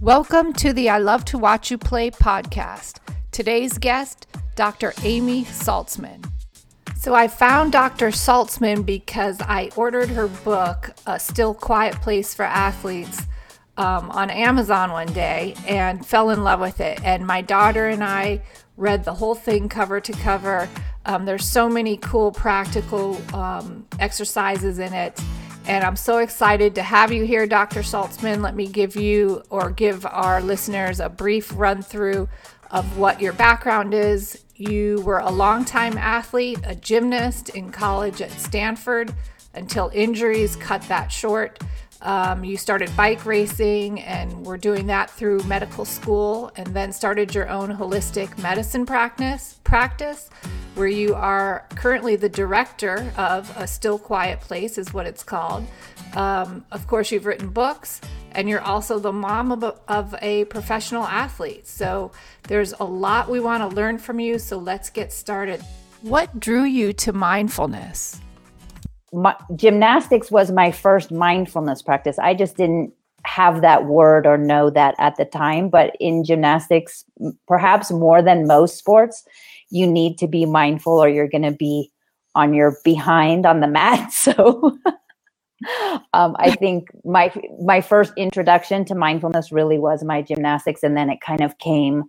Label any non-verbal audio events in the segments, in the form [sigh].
Welcome to the I Love to Watch You Play podcast. Today's guest, Dr. Amy Saltzman. So I found Dr. Saltzman because I ordered her book, A Still Quiet Place for Athletes, um, on Amazon one day and fell in love with it. And my daughter and I read the whole thing cover to cover. Um, there's so many cool practical um, exercises in it. And I'm so excited to have you here, Dr. Saltzman. Let me give you or give our listeners a brief run through of what your background is. You were a longtime athlete, a gymnast in college at Stanford until injuries cut that short. Um, you started bike racing and were doing that through medical school, and then started your own holistic medicine practice. Practice, where you are currently the director of a Still Quiet Place, is what it's called. Um, of course, you've written books, and you're also the mom of a, of a professional athlete. So there's a lot we want to learn from you. So let's get started. What drew you to mindfulness? My, gymnastics was my first mindfulness practice. I just didn't have that word or know that at the time. But in gymnastics, perhaps more than most sports, you need to be mindful or you're going to be on your behind on the mat. [laughs] So um, I [laughs] think my my first introduction to mindfulness really was my gymnastics, and then it kind of came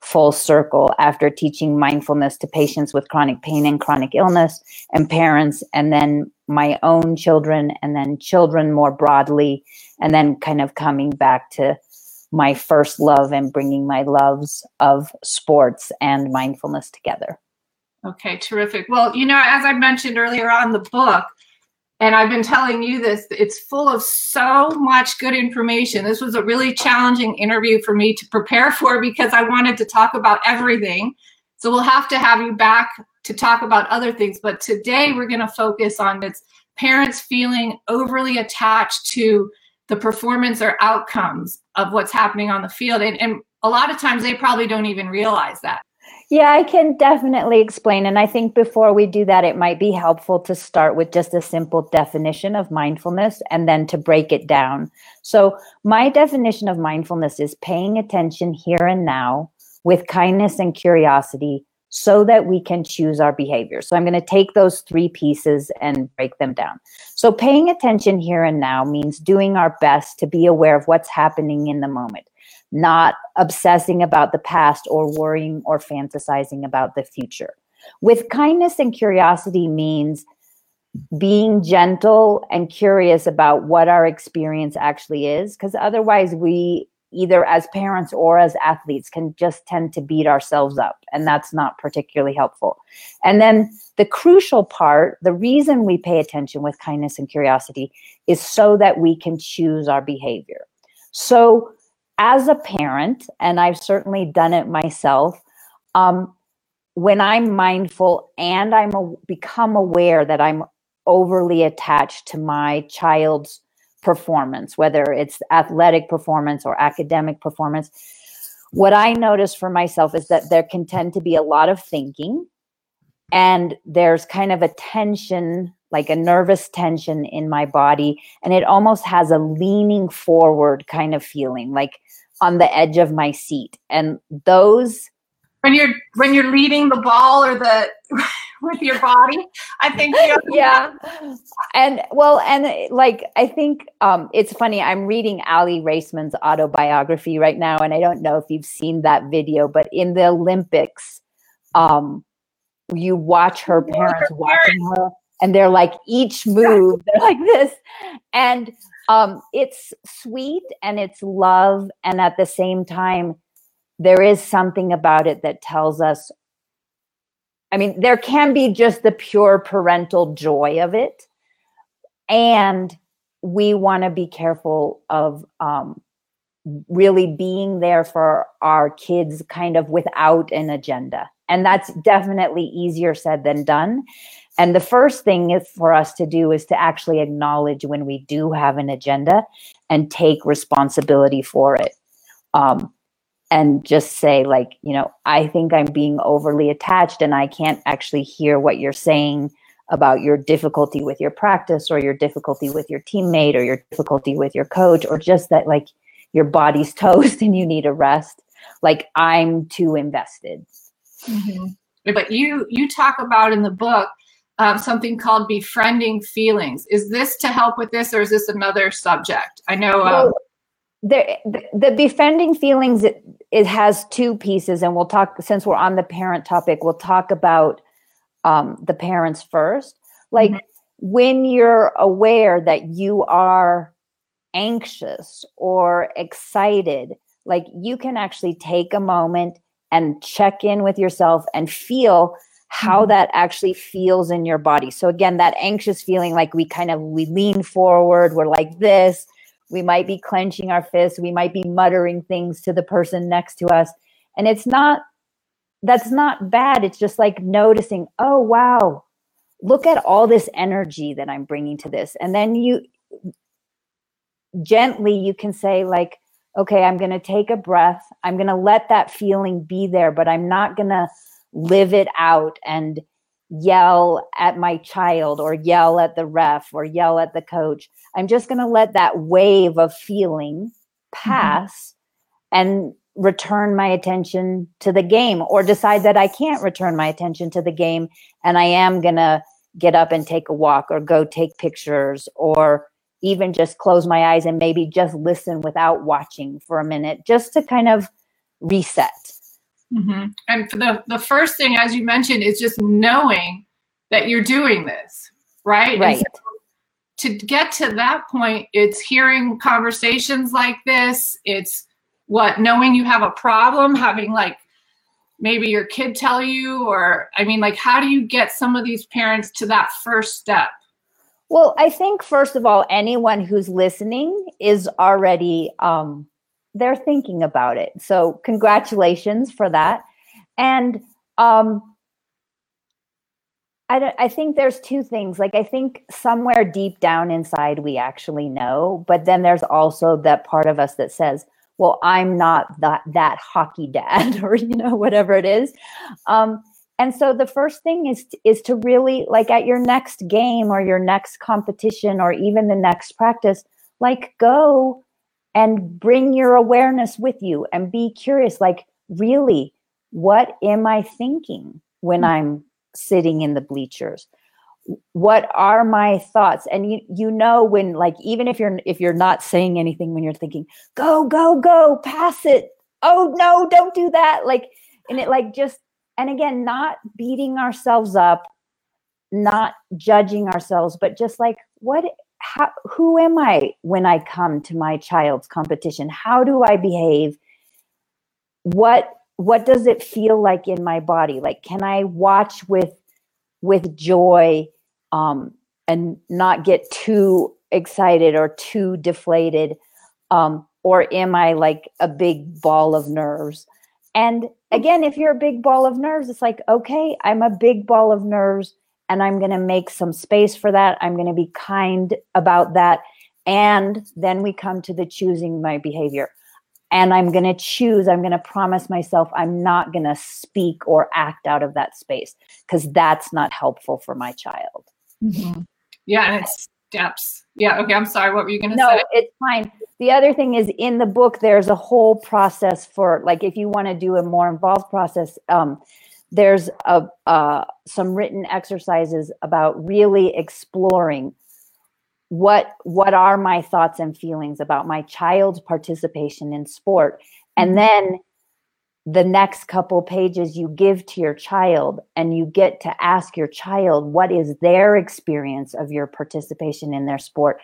full circle after teaching mindfulness to patients with chronic pain and chronic illness and parents and then my own children and then children more broadly and then kind of coming back to my first love and bringing my loves of sports and mindfulness together okay terrific well you know as i mentioned earlier on the book and I've been telling you this, it's full of so much good information. This was a really challenging interview for me to prepare for because I wanted to talk about everything. So we'll have to have you back to talk about other things. But today we're going to focus on its parents feeling overly attached to the performance or outcomes of what's happening on the field. And, and a lot of times they probably don't even realize that. Yeah, I can definitely explain. And I think before we do that, it might be helpful to start with just a simple definition of mindfulness and then to break it down. So, my definition of mindfulness is paying attention here and now with kindness and curiosity so that we can choose our behavior. So, I'm going to take those three pieces and break them down. So, paying attention here and now means doing our best to be aware of what's happening in the moment not obsessing about the past or worrying or fantasizing about the future. With kindness and curiosity means being gentle and curious about what our experience actually is, because otherwise, we either as parents or as athletes can just tend to beat ourselves up, and that's not particularly helpful. And then the crucial part, the reason we pay attention with kindness and curiosity is so that we can choose our behavior. So, as a parent, and I've certainly done it myself, um, when I'm mindful and I'm a, become aware that I'm overly attached to my child's performance, whether it's athletic performance or academic performance, what I notice for myself is that there can tend to be a lot of thinking and there's kind of a tension like a nervous tension in my body and it almost has a leaning forward kind of feeling like on the edge of my seat. And those when you're when you're leading the ball or the [laughs] with your body i think [laughs] yeah. And well and like i think um it's funny i'm reading Aly Raisman's autobiography right now and i don't know if you've seen that video but in the olympics um you watch her parents watching her and they're like each [laughs] move they're like this. And um it's sweet and it's love and at the same time there is something about it that tells us i mean there can be just the pure parental joy of it. And we want to be careful of um really being there for our kids kind of without an agenda. And that's definitely easier said than done. And the first thing is for us to do is to actually acknowledge when we do have an agenda and take responsibility for it. Um, and just say, like, you know, I think I'm being overly attached and I can't actually hear what you're saying about your difficulty with your practice or your difficulty with your teammate or your difficulty with your coach or just that, like, your body's [laughs] toast and you need a rest. Like i'm too invested. Mm-hmm. but you you talk about in the book um, something called befriending feelings. Is this to help with this or is this another subject? I know uh, well, the, the befriending feelings it, it has two pieces and we'll talk since we're on the parent topic we'll talk about um, the parents first like mm-hmm. when you're aware that you are anxious or excited like you can actually take a moment and check in with yourself and feel how mm-hmm. that actually feels in your body so again that anxious feeling like we kind of we lean forward we're like this we might be clenching our fists. We might be muttering things to the person next to us. And it's not, that's not bad. It's just like noticing, oh, wow, look at all this energy that I'm bringing to this. And then you gently, you can say, like, okay, I'm going to take a breath. I'm going to let that feeling be there, but I'm not going to live it out and yell at my child or yell at the ref or yell at the coach. I'm just going to let that wave of feeling mm-hmm. pass mm-hmm. and return my attention to the game or decide that I can't return my attention to the game and I am going to get up and take a walk or go take pictures or even just close my eyes and maybe just listen without watching for a minute just to kind of reset. Mm-hmm. And the, the first thing, as you mentioned, is just knowing that you're doing this, right? Right. So to get to that point, it's hearing conversations like this. It's what knowing you have a problem, having like maybe your kid tell you, or I mean, like, how do you get some of these parents to that first step? Well, I think first of all, anyone who's listening is already um, they're thinking about it. So congratulations for that. And um, I, I think there's two things. Like I think somewhere deep down inside we actually know, but then there's also that part of us that says, "Well, I'm not that that hockey dad," [laughs] or you know whatever it is. Um, and so the first thing is is to really like at your next game or your next competition or even the next practice, like go and bring your awareness with you and be curious like really what am i thinking when mm-hmm. i'm sitting in the bleachers? What are my thoughts? And you you know when like even if you're if you're not saying anything when you're thinking go go go pass it. Oh no don't do that like and it like just and again not beating ourselves up not judging ourselves but just like what how, who am I when I come to my child's competition? How do I behave? What what does it feel like in my body? Like, can I watch with with joy um, and not get too excited or too deflated? Um, or am I like a big ball of nerves? And again, if you're a big ball of nerves, it's like, okay, I'm a big ball of nerves and I'm going to make some space for that. I'm going to be kind about that. And then we come to the choosing my behavior. And I'm going to choose, I'm going to promise myself I'm not going to speak or act out of that space because that's not helpful for my child. Mm-hmm. Yeah, and it's steps. Yeah, okay, I'm sorry. What were you going to no, say? No, it's fine. The other thing is in the book, there's a whole process for, like, if you want to do a more involved process, um, there's a, uh, some written exercises about really exploring what what are my thoughts and feelings about my child's participation in sport and mm-hmm. then the next couple pages you give to your child and you get to ask your child what is their experience of your participation in their sport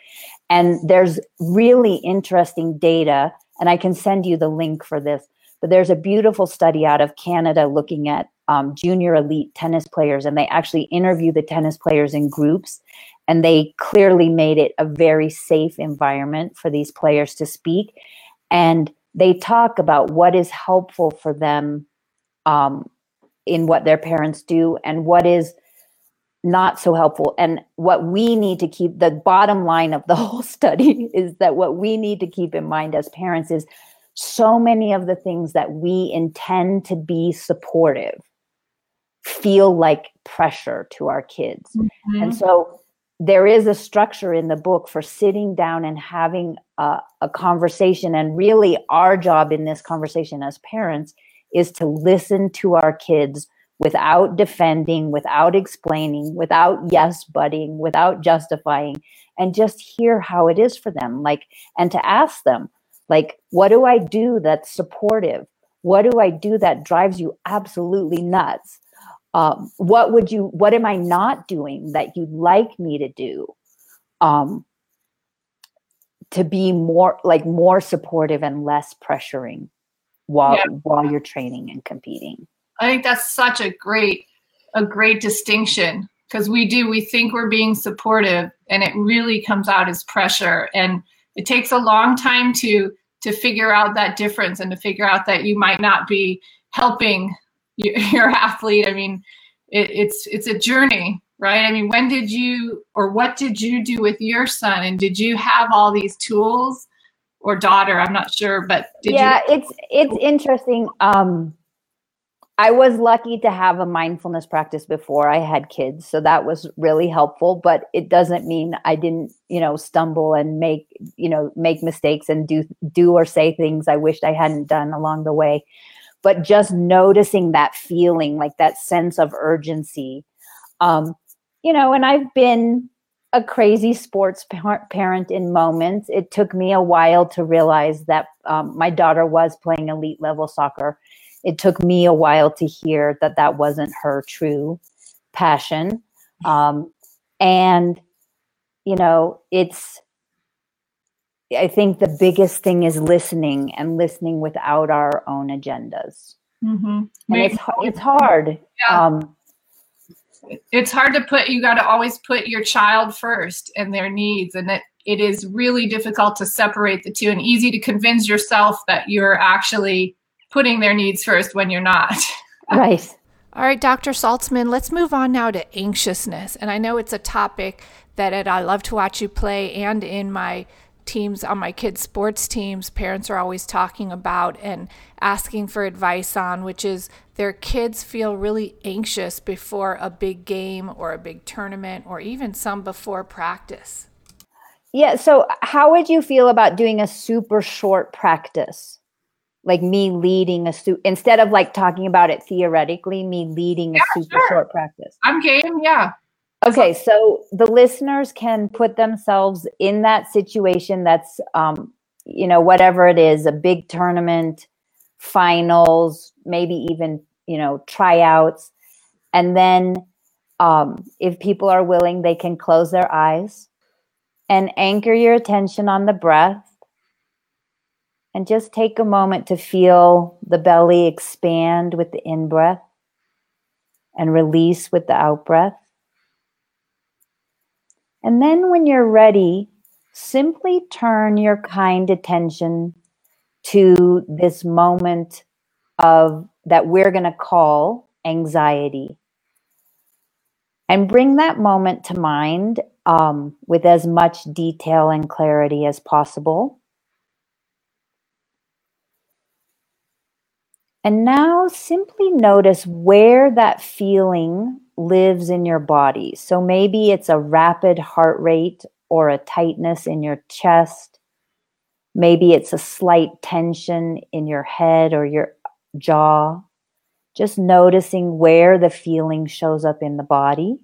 and there's really interesting data and i can send you the link for this but there's a beautiful study out of canada looking at um, junior elite tennis players, and they actually interview the tennis players in groups. And they clearly made it a very safe environment for these players to speak. And they talk about what is helpful for them um, in what their parents do and what is not so helpful. And what we need to keep the bottom line of the [laughs] whole study is that what we need to keep in mind as parents is so many of the things that we intend to be supportive feel like pressure to our kids. Mm-hmm. And so there is a structure in the book for sitting down and having a, a conversation. And really, our job in this conversation as parents is to listen to our kids without defending, without explaining, without yes butting, without justifying, and just hear how it is for them. Like, and to ask them, like, what do I do that's supportive? What do I do that drives you absolutely nuts? Um, what would you, what am I not doing that you'd like me to do? Um, to be more like more supportive and less pressuring while yeah. while you're training and competing. I think that's such a great a great distinction because we do we think we're being supportive and it really comes out as pressure and it takes a long time to to figure out that difference and to figure out that you might not be helping [laughs] your, athlete. I mean it, it's it's a journey right? I mean when did you or what did you do with your son? And did you have all these tools or daughter? I'm not sure but yeah you- it's it's interesting um I was lucky to have a mindfulness practice before I had kids, so that was really helpful, but it doesn't mean I didn't, you know, stumble and make, you know, make mistakes and do do or say things I wished I hadn't done along the way. But just noticing that feeling, like that sense of urgency. Um, you know, and I've been a crazy sports par- parent in moments. It took me a while to realize that um, my daughter was playing elite level soccer it took me a while to hear that that wasn't her true passion um, and you know it's i think the biggest thing is listening and listening without our own agendas mm-hmm. and it's it's hard yeah. um, it's hard to put you got to always put your child first and their needs and it it is really difficult to separate the two and easy to convince yourself that you're actually putting their needs first when you're not. [laughs] right. All right, Dr. Saltzman, let's move on now to anxiousness. And I know it's a topic that at I Love to Watch You Play and in my teams, on my kids' sports teams, parents are always talking about and asking for advice on, which is their kids feel really anxious before a big game or a big tournament or even some before practice. Yeah. So, how would you feel about doing a super short practice? Like me leading a student instead of like talking about it theoretically me leading a super sure. short practice. I'm game yeah. Okay so the listeners can put themselves in that situation that's um you know whatever it is a big tournament finals maybe even you know tryouts. And then um if people are willing they can close their eyes and anchor your attention on the breath and just take a moment to feel the belly expand with the in breath and release with the out breath. And then, when you're ready, simply turn your kind attention to this moment of that we're going to call anxiety. And bring that moment to mind um, with as much detail and clarity as possible. And now simply notice where that feeling lives in your body. So maybe it's a rapid heart rate or a tightness in your chest. Maybe it's a slight tension in your head or your jaw. Just noticing where the feeling shows up in the body.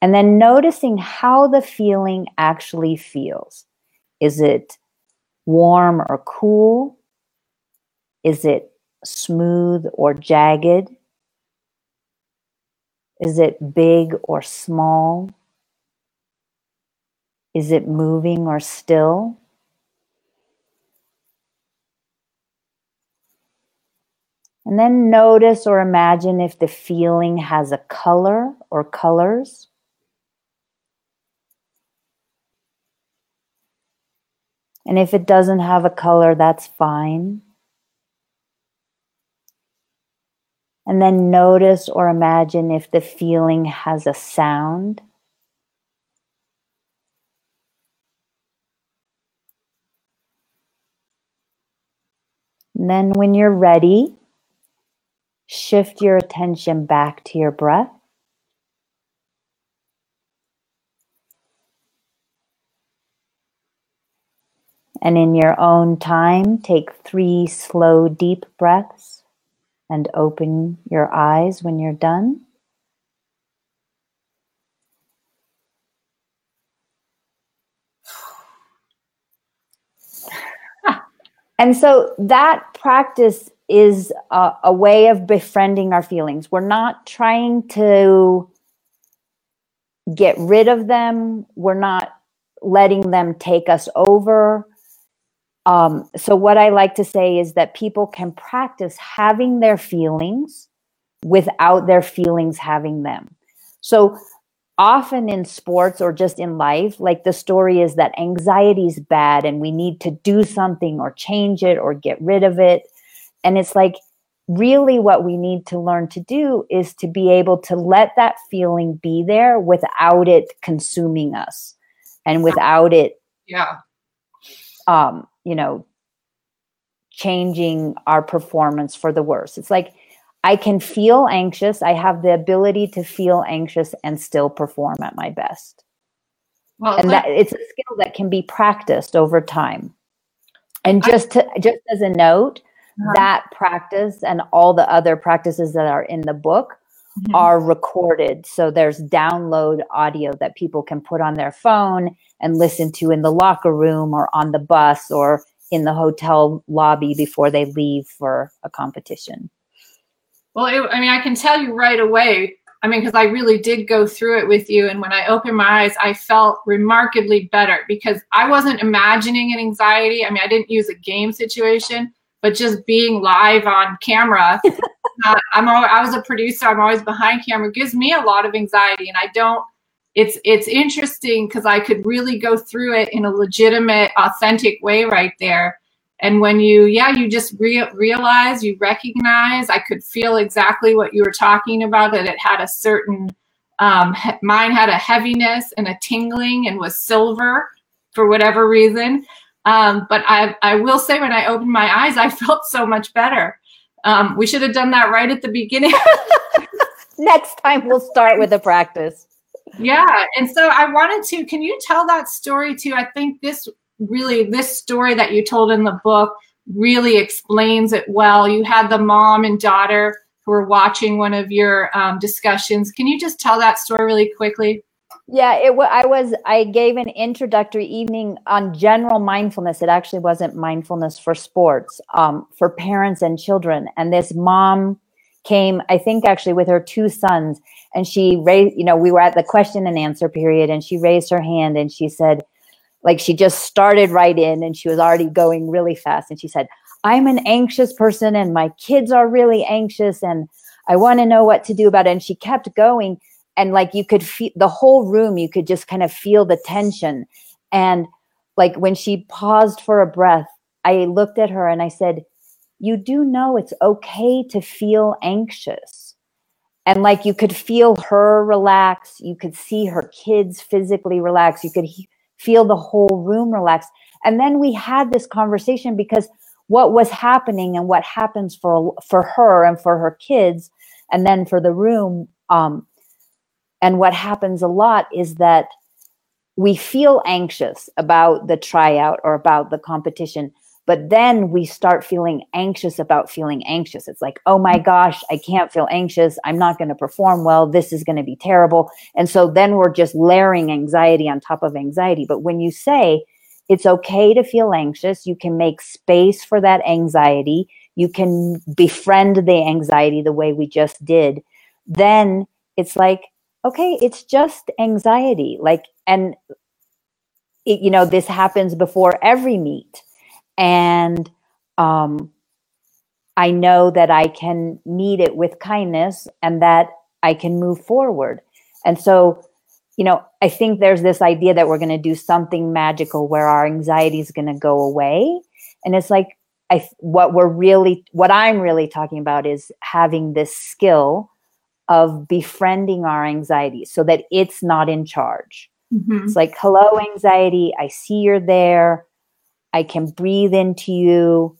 And then noticing how the feeling actually feels. Is it warm or cool? Is it smooth or jagged? Is it big or small? Is it moving or still? And then notice or imagine if the feeling has a color or colors. And if it doesn't have a color, that's fine. And then notice or imagine if the feeling has a sound. And then, when you're ready, shift your attention back to your breath. And in your own time, take three slow, deep breaths and open your eyes when you're done. And so that practice is a, a, way of befriending our feelings. We're not trying to get rid of them, we're not letting them take us over. Um, so, what I like to say is that people can practice having their feelings without their feelings having them. So, often in sports or just in life, like the story is that anxiety is bad and we need to do something or change it or get rid of it. And it's like, really, what we need to learn to do is to be able to let that feeling be there without it consuming us and without it, yeah, um, you know, changing our performance for the worse. It's like, I can feel anxious. I have the ability to feel anxious and still perform at my best. Well, and that it's a skill that can be practiced over time. And just to just as a note, uh-huh. that practice and all the other practices that are in the book mm-hmm. are recorded. So there's download audio that people can put on their phone and listen to in the locker room or on the bus or in the hotel lobby before they leave for a competition. Well, it, I mean, I can tell you right away. I mean, because I really did go through it with you. And when I opened my eyes, I felt remarkably better because I wasn't imagining an anxiety. I mean, I didn't use a game situation, but just being live on camera. [laughs] uh, I'm always, I was a producer. I'm always behind camera. gives me a lot of anxiety, and I don't. It's it's interesting because I could really go through it in a legitimate, authentic way right there. And when you yeah you just re- realize you recognize i could feel exactly what you were talking about that it had a certain um, mine had a heaviness and a tingling and was silver for whatever reason. Um, but I, I will say when i opened my eyes i [laughs] felt so much better. Um, we should have done that right at the beginning. [laughs] Next time we'll start with the practice yeah and so i wanted to can you tell that story too i think this really this story that you told in the book really explains it well. You had the mom and daughter who were watching one of your um, discussions. Can you just tell that story really quickly? Yeah, it. I was. I gave an introductory evening on general mindfulness. It actually wasn't mindfulness for sports, um, for parents and children. And this mom came, I think, actually with her two sons, and she raised. You know, we were at the question and answer period, and she raised her hand and she said, like she just started right in and she was already going really fast. And she said i'm an anxious person and my kids are really anxious and i want to know what to do about it. And she kept going and like you could feel the whole room you could just kind of feel the tension. And like when she paused for a breath i looked at her and i said you do know it's okay to feel anxious and like you could feel her relax you could see her kids physically relax you could he- feel the whole room relax. And then we had this conversation because what was happening and what happens for for her and for her kids and then for the room um, and what happens a lot is that we feel anxious about the tryout or about the competition but then we start feeling anxious about feeling anxious. It's like, oh my gosh, I can't feel anxious. I'm not going to perform well. This is going to be terrible. And so then we're just layering anxiety on top of anxiety. But when you say it's okay to feel anxious, you can make space for that anxiety, you can befriend the anxiety the way we just did, then it's like, okay, it's just anxiety. Like, and it, you know, this happens before every meet and um, I know that I can meet it with kindness and that I can move forward. And so, you know, I think there's this idea that we're going to do something magical where our anxiety is going to go away. And it's like, I, what we're really, what I'm really talking about is having this skill of befriending our anxiety so that it's not in charge. Mm-hmm. It's like, hello, anxiety. I see you're there. I can breathe into you.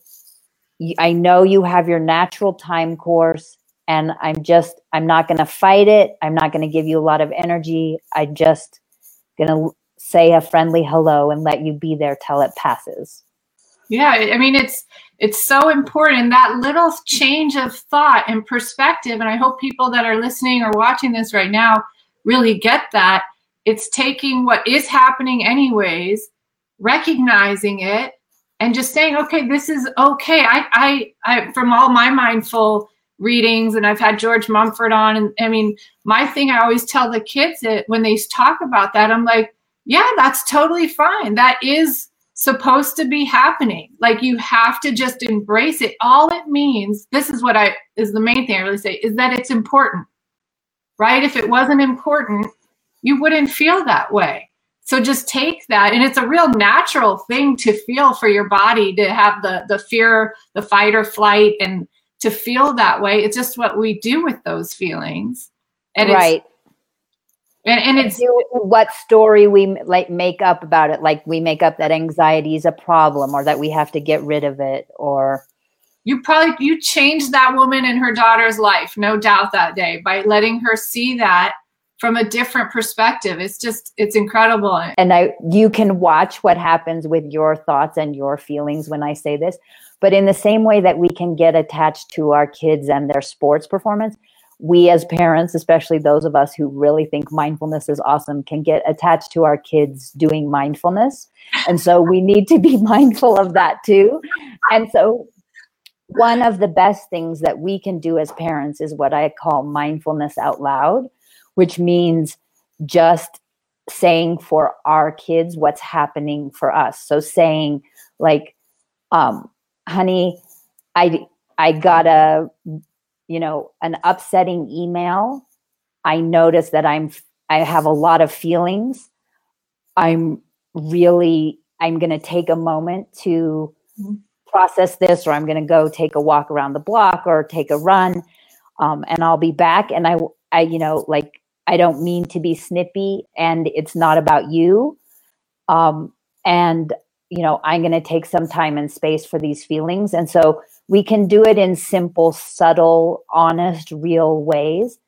I know you have your natural time course and I'm just I'm not going to fight it. I'm not going to give you a lot of energy. I'm just going to say a friendly hello and let you be there till it passes. Yeah, I mean it's it's so important that little change of thought and perspective and I hope people that are listening or watching this right now really get that. It's taking what is happening anyways, recognizing it and just saying, okay, this is okay. I I I from all my mindful readings and I've had George Mumford on and I mean, my thing I always tell the kids that when they talk about that, I'm like, yeah, that's totally fine. That is supposed to be happening. Like you have to just embrace it. All it means, this is what I is the main thing I really say, is that it's important. Right? If it wasn't important, you wouldn't feel that way. So just take that and it's a real natural thing to feel for your body to have the the fear, the fight or flight and to feel that way. It's just what we do with those feelings. And right and, and it's what story we like make up about it like we make up that anxiety is a problem or that we have to get rid of it or you probably you changed that woman in her daughter's life no doubt that day by letting her see that from a different perspective it's just it's incredible and i you can watch what happens with your thoughts and your feelings when i say this but in the same way that we can get attached to our kids and their sports performance we as parents, especially those of us who really think mindfulness is awesome, can get attached to our kids doing mindfulness. And so we need to be [laughs] mindful of that too. And so one of the best things that we can do as parents is what I call mindfulness out loud, which means just saying for our kids what's happening for us. So saying like, um, honey, I I got a you know, an upsetting email, I notice that I'm I have a lot of feelings. I'm really I'm going to take a moment to mm-hmm. process this, or I'm going to go take a walk around the block or take a run, um, and I'll be back. And I, I, you know, like I don't mean to be snippy, and it's not about you. Um, and you know, I'm going to take some time and space for these feelings, and so we can do it in simple, subtle, honest, real ways.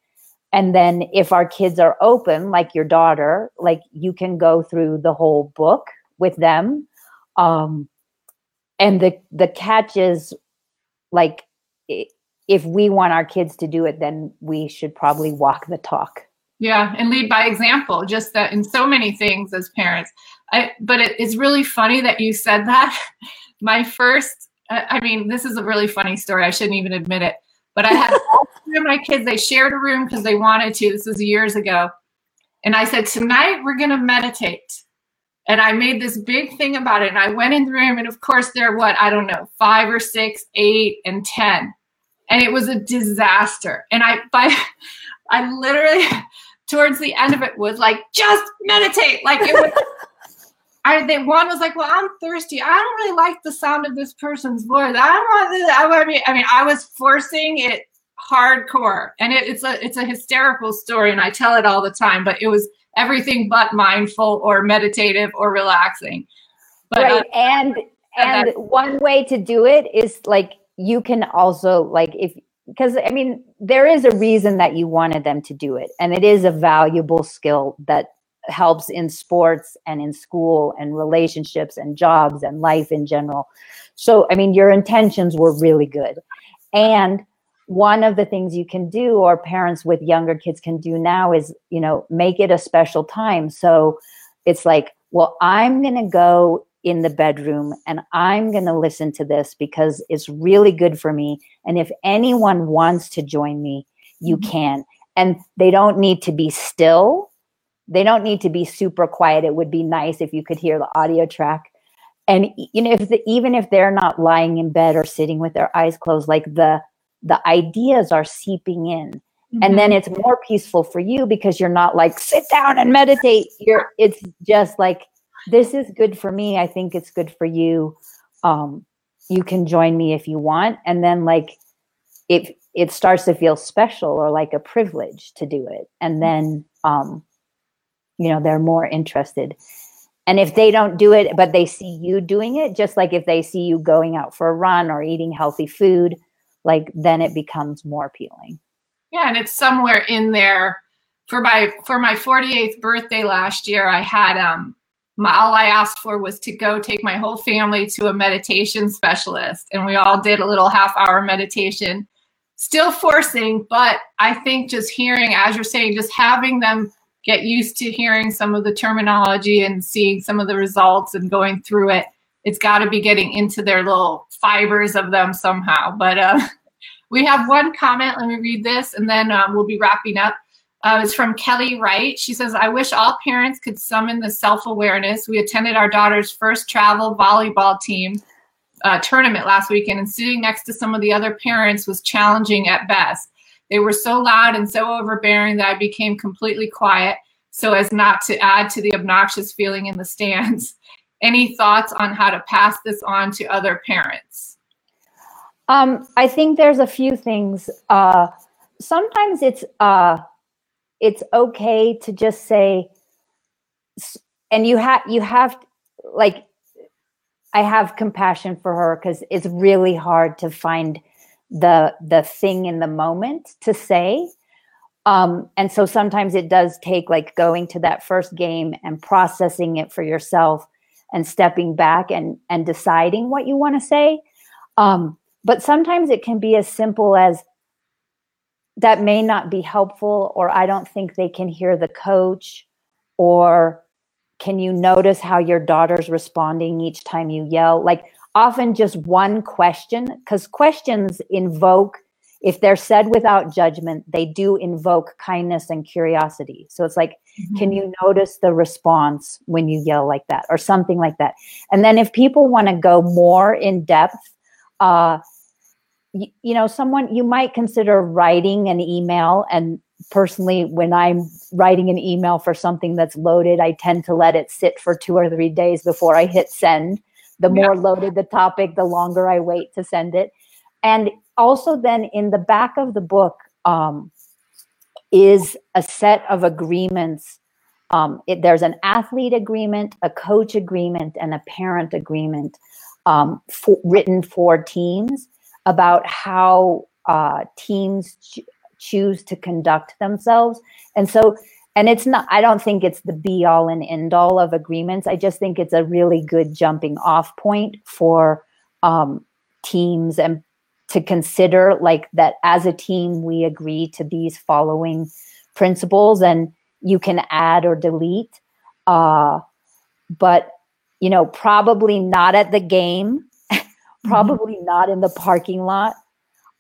And then if our kids are open, like your daughter, like you can go through the whole book with them. Um, and the the catch is like if we want our kids to do it, then we should probably walk the talk. Yeah, and lead by example. Just that in so many things as parents. I, but it, it's really funny that you said that. [laughs] My first I mean, this is a really funny story. I shouldn't even admit it. But I had [laughs] all three of my kids, they shared a room because they wanted to. This was years ago. And I said, Tonight we're going to meditate. And I made this big thing about it. And I went in the room, and of course, they're what, I don't know, five or six, eight, and 10. And it was a disaster. And I, [laughs] by, I literally, towards the end of it, was like, just meditate. Like it was [laughs] I they one was like, well, I'm thirsty. I don't really like the sound of this person's voice. I don't want this. I mean, I mean, I was forcing it hardcore, and it, it's a it's a hysterical story, and I tell it all the time. But it was everything but mindful or meditative or relaxing. But, right, uh, and and one way to do it is like you can also like if because I mean there is a reason that you wanted them to do it, and it is a valuable skill that helps in sports and in school and relationships and jobs and life in general. So, I mean, your intentions were really good. And one of the things you can do, or parents with younger kids can do now, is, you know, make it a special time. So it's like, well, I'm going to go in the bedroom and I'm going to listen to this because it's really good for me. And if anyone wants to join me, you mm-hmm. can. And they don't need to be still they don't need to be super quiet. It would be nice if you could hear the audio track. And you know, if the, even if they're not lying in bed or sitting with their eyes closed, like the the ideas are seeping in. Mm-hmm. And then it's more peaceful for you because you're not like sit down and meditate. You're it's just like this is good for me. I think it's good for you. Um, you can join me if you want. And then like it it starts to feel special or like a privilege to do it. And then um you know they're more interested and if they don't do it but they see you doing it just like if they see you going out for a run or eating healthy food like then it becomes more appealing yeah and it's somewhere in there for my for my 48th birthday last year i had um my, all I asked for was to go take my whole family to a meditation specialist. And we all did a little half hour meditation, still forcing, but I think just hearing, as you're saying, just having them get used to hearing some of the terminology and seeing some of the results and going through it. It's got to be getting into their little fibers of them somehow. But uh, [laughs] we have one comment. Let me read this and then um, we'll be wrapping up. Uh, it's from Kelly Wright. She says, I wish all parents could summon the self awareness. We attended our daughter's first travel volleyball team uh, tournament last weekend, and sitting next to some of the other parents was challenging at best. They were so loud and so overbearing that I became completely quiet so as not to add to the obnoxious feeling in the stands. [laughs] Any thoughts on how to pass this on to other parents? Um, I think there's a few things. Uh, sometimes it's uh, it's okay to just say, and you have you have like I have compassion for her because it's really hard to find the the thing in the moment to say. Um, and so sometimes it does take like going to that first game and processing it for yourself and stepping back and and deciding what you want to say. Um, but sometimes it can be as simple as that may not be helpful or i don't think they can hear the coach or can you notice how your daughter's responding each time you yell? Like often just one question because questions invoke if they're said without judgment they do invoke kindness and curiosity. So it's like mm-hmm. can you notice the response when you yell like that or something like that? And then if people want to go more in depth uh you, you know someone you might consider writing an email and personally when i'm writing an email for something that's loaded i tend to let it sit for two or three days before i hit send the more yeah. loaded the topic, the longer I wait to send it. And also, then in the back of the book um, is a set of agreements. Um, it, there's an athlete agreement, a coach agreement, and a parent agreement um, for, written for teams about how uh, teams ch- choose to conduct themselves. And so and it's not i don't think it's the be all and end all of agreements i just think it's a really good jumping off point for um, teams and to consider like that as a team we agree to these following principles and you can add or delete uh, but you know probably not at the game probably mm-hmm. not in the parking lot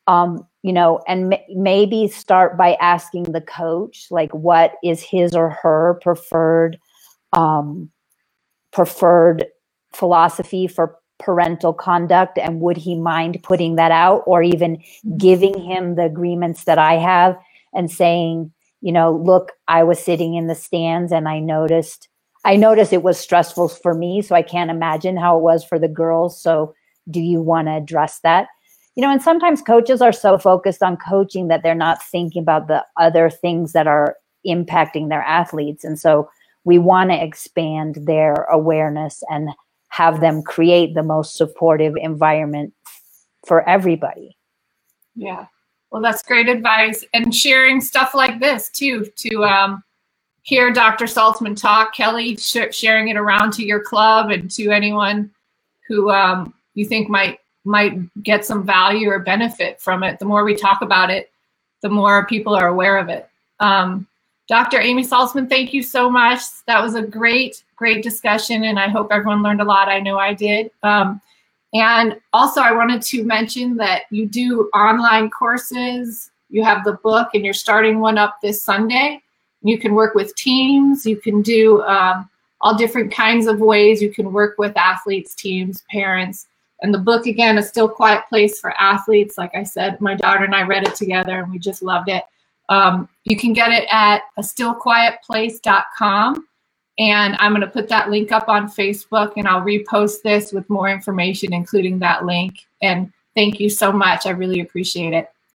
um, you know, and m- maybe start by asking the coach, like, what is his or her preferred um, preferred philosophy for parental conduct, and would he mind putting that out, or even giving him the agreements that I have, and saying, you know, look, I was sitting in the stands and I noticed. I noticed it was stressful for me, so I can't imagine how it was for the girls. So, do you want to address that? you know, and sometimes coaches are so focused on coaching that they're not thinking about the other things that are impacting their athletes. And so we want to expand their awareness and have them create the most supportive environment for everybody. Yeah. Well, that's great advice. And sharing stuff like this too, to um, hear Dr. Saltzman talk, Kelly sh- sharing it around to your club and to anyone who um, you think might might get some value or benefit from it. The more we talk about it, the more people are aware of it. Um, Dr. Amy Saltzman, thank you so much. That was a great, great discussion, and I hope everyone learned a lot. I know I did. Um, and also, I wanted to mention that you do online courses. You have the book, and you're starting one up this Sunday. You can work with teams. You can do um, all different kinds of ways. You can work with athletes, teams, parents. And the book, again, A Still Quiet Place for Athletes. Like I said, my daughter and I read it together and we just loved it. Um, you can get it at a stillquietplace.com. And I'm going to put that link up on Facebook and I'll repost this with more information, including that link. And thank you so much. I really appreciate it.